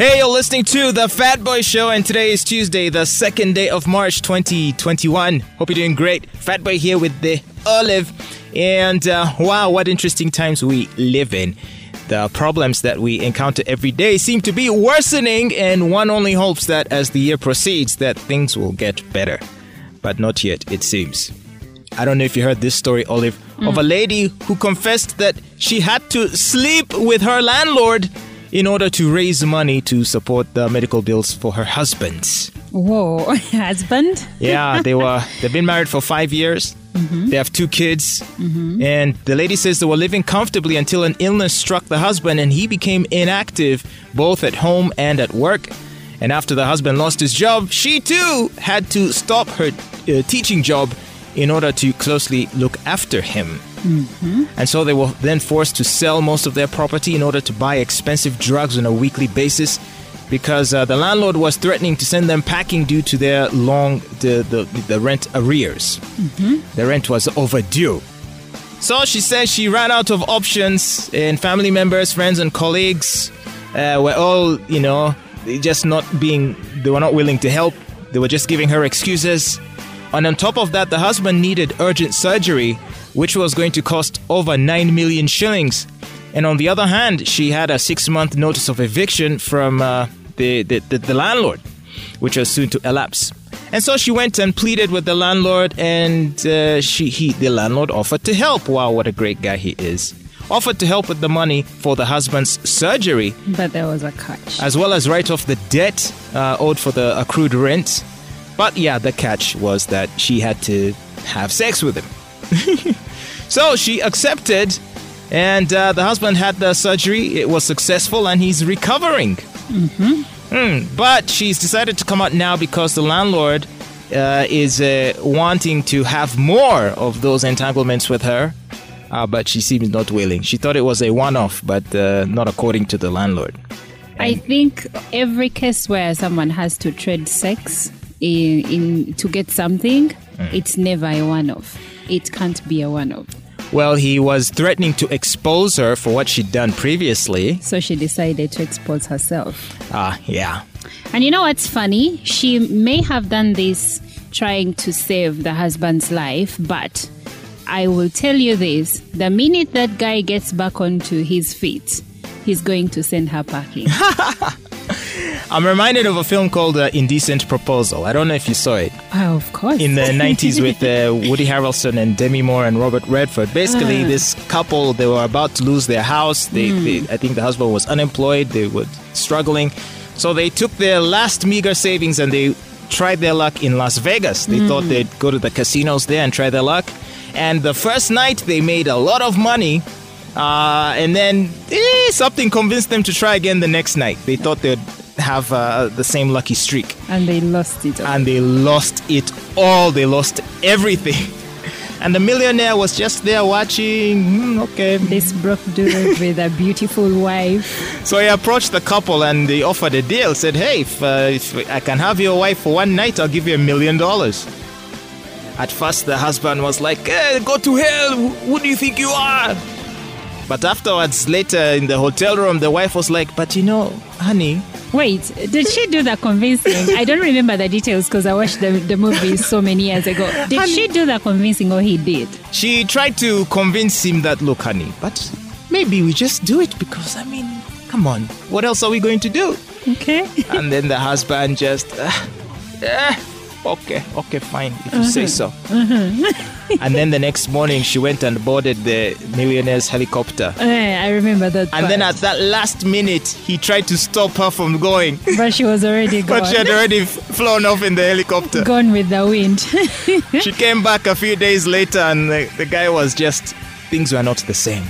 Hey, you're listening to The Fat Boy Show, and today is Tuesday, the second day of March 2021. Hope you're doing great. Fat Boy here with the Olive. And uh, wow, what interesting times we live in. The problems that we encounter every day seem to be worsening, and one only hopes that as the year proceeds, that things will get better. But not yet, it seems. I don't know if you heard this story, Olive, of a lady who confessed that she had to sleep with her landlord in order to raise money to support the medical bills for her husband. Whoa, husband? Yeah, they were they've been married for 5 years. They have two kids. And the lady says they were living comfortably until an illness struck the husband and he became inactive both at home and at work. And after the husband lost his job, she too had to stop her uh, teaching job in order to closely look after him. And so they were then forced to sell most of their property in order to buy expensive drugs on a weekly basis because uh, the landlord was threatening to send them packing due to their long the, the, the rent arrears. The rent was overdue. So she says she ran out of options, and family members, friends, and colleagues uh, were all, you know, just not being, they were not willing to help. They were just giving her excuses. And on top of that, the husband needed urgent surgery, which was going to cost over 9 million shillings. And on the other hand, she had a six month notice of eviction from uh, the, the, the, the landlord, which was soon to elapse. And so she went and pleaded with the landlord, and uh, she, he, the landlord offered to help. Wow, what a great guy he is. Offered to help with the money for the husband's surgery, But there was a catch. as well as write off the debt uh, owed for the accrued rent. But yeah, the catch was that she had to have sex with him. so she accepted, and uh, the husband had the surgery. It was successful, and he's recovering. Mm, but she's decided to come out now because the landlord uh, is uh, wanting to have more of those entanglements with her. Uh, but she seems not willing. She thought it was a one off, but uh, not according to the landlord. I think every case where someone has to trade sex in, in to get something, it's never a one-off. It can't be a one-off. Well, he was threatening to expose her for what she'd done previously. So she decided to expose herself. Ah, yeah. And you know what's funny? She may have done this trying to save the husband's life, but I will tell you this the minute that guy gets back onto his feet, he's going to send her packing. I'm reminded of a film called uh, Indecent Proposal. I don't know if you saw it. oh, of course. in the 90s with uh, Woody Harrelson and Demi Moore and Robert Redford. Basically, this couple they were about to lose their house. They, they, I think the husband was unemployed. They were struggling, so they took their last meager savings and they tried their luck in Las Vegas. They thought they'd go to the casinos there and try their luck. And the first night they made a lot of money. Uh, and then eh, something convinced them to try again the next night. They thought they'd have uh, the same lucky streak and they lost it. all. and they lost it all. They lost everything. And the millionaire was just there watching. "Hmm, okay. this broke dude with a beautiful wife. So he approached the couple and they offered a deal. Said, "Hey, if, uh, if I can have your wife for one night, I'll give you a million dollars." At first, the husband was like, "Eh, "Go to hell! Who do you think you are?" But afterwards, later in the hotel room, the wife was like, "But you know, honey, Wait, did she do the convincing? I don't remember the details because I watched the, the movie so many years ago. Did she do the convincing or he did? She tried to convince him that, look, honey, but maybe we just do it because, I mean, come on, what else are we going to do? Okay. And then the husband just, uh, uh, okay, okay, fine, if you say uh-huh. so. Uh-huh. and then the next morning, she went and boarded the millionaire's helicopter. Eh, I remember that. And then at that last minute, he tried to stop her from going. but she was already gone. But she had already flown off in the helicopter. gone with the wind. She came back a few days later, and the, the guy was just, things were not the same.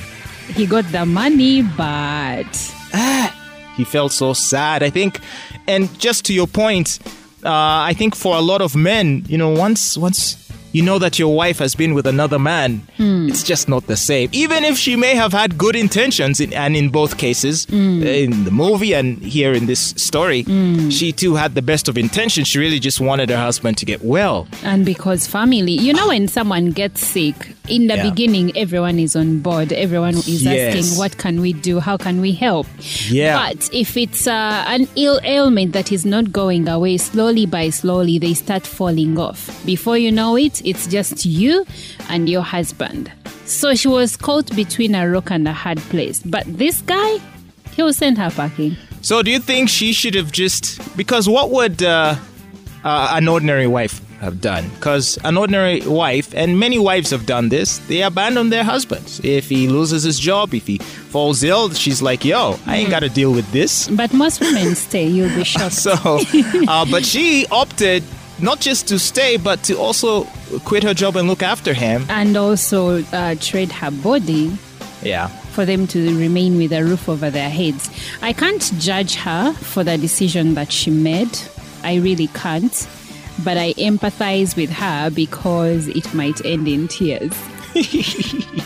he got the money, but ah, he felt so sad i think and just to your point uh, i think for a lot of men you know once once you know that your wife has been with another man it's just not the same. Even if she may have had good intentions in, and in both cases uh, in the movie and here in this story she too had the best of intentions. She really just wanted her husband to get well. And because family, you know, when someone gets sick, in the Yeah. beginning, everyone is on board. Everyone is Yes. asking, "What can we do? How can we help?" Yeah. But if it's uh, an ill ailment that is not going away, slowly by slowly, they start falling off. Before you know it, it's just you and your husband. So she was caught between a rock and a hard place. But this guy, he will send her packing. So, do you think she should have just because what would uh, uh, an ordinary wife have done? Because an ordinary wife, and many wives have done this, they abandon their husbands. If he loses his job, if he falls ill, she's like, "Yo, I ain't got to deal with this." But most women stay. You'll be shocked. So, uh, but she opted not just to stay, but to also quit her job and look after him. and also uh, trade her body Yeah. for them to remain with a roof over their heads. I can't judge her for the decision that she made. I really can't. But I empathize with her because it might end in tears.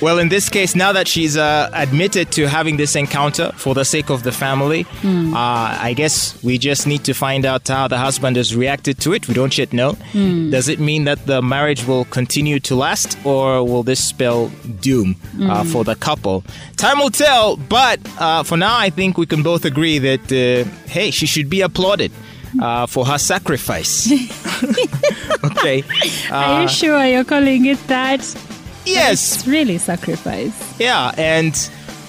Well, in this case, now that she's uh, admitted to having this encounter for the sake of the family, uh, I guess we just need to find out how the husband has reacted to it. We don't yet know. Does it mean that the marriage will continue to last, or will this spell doom uh, for the couple? Time will tell, but uh, for now, I think we can both agree that, uh, hey, she should be applauded. Uh, for her sacrifice. okay. Are you sure you're calling it that? Yes. It's really sacrifice. Yeah, and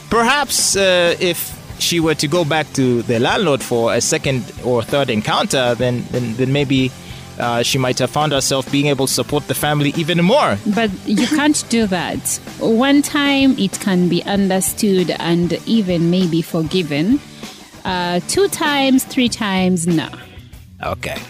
perhaps uh, if she were to go back to the landlord for a second or third encounter, then then, then maybe uh, she might have found herself being able to support the family even more. But you can't do that. One time it can be understood and even maybe forgiven. Uh, two times, three times, no. Okay.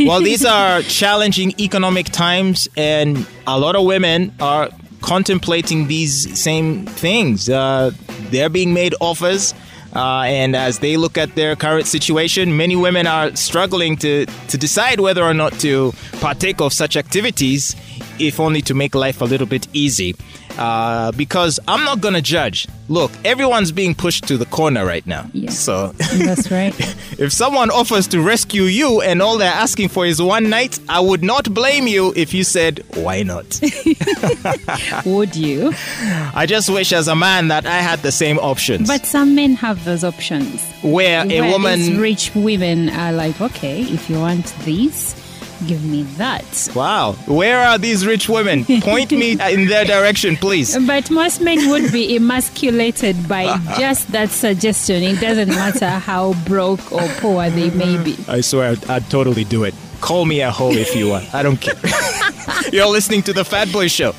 well, these are challenging economic times, and a lot of women are contemplating these same things. Uh, they're being made offers. Uh, and as they look at their current situation, many women are struggling to, to decide whether or not to partake of such activities, if only to make life a little bit easy. Uh, because I'm not going to judge. Look, everyone's being pushed to the corner right now. Yeah. So That's right. if someone offers to rescue you and all they're asking for is one night, I would not blame you if you said, why not? Would you? I just wish as a man that I had the same options. But some men have those options. where a Where these woman. rich women are like, okay, if you want this, give me that. Wow. Where are these rich women? Point me in their direction, please. But most men would be emasculated by just that suggestion. It doesn't matter how broke or poor they may be. I swear I'd, I'd totally do it. Call me a hoe if you want. I don't care. You're listening to The Fat Boy Show.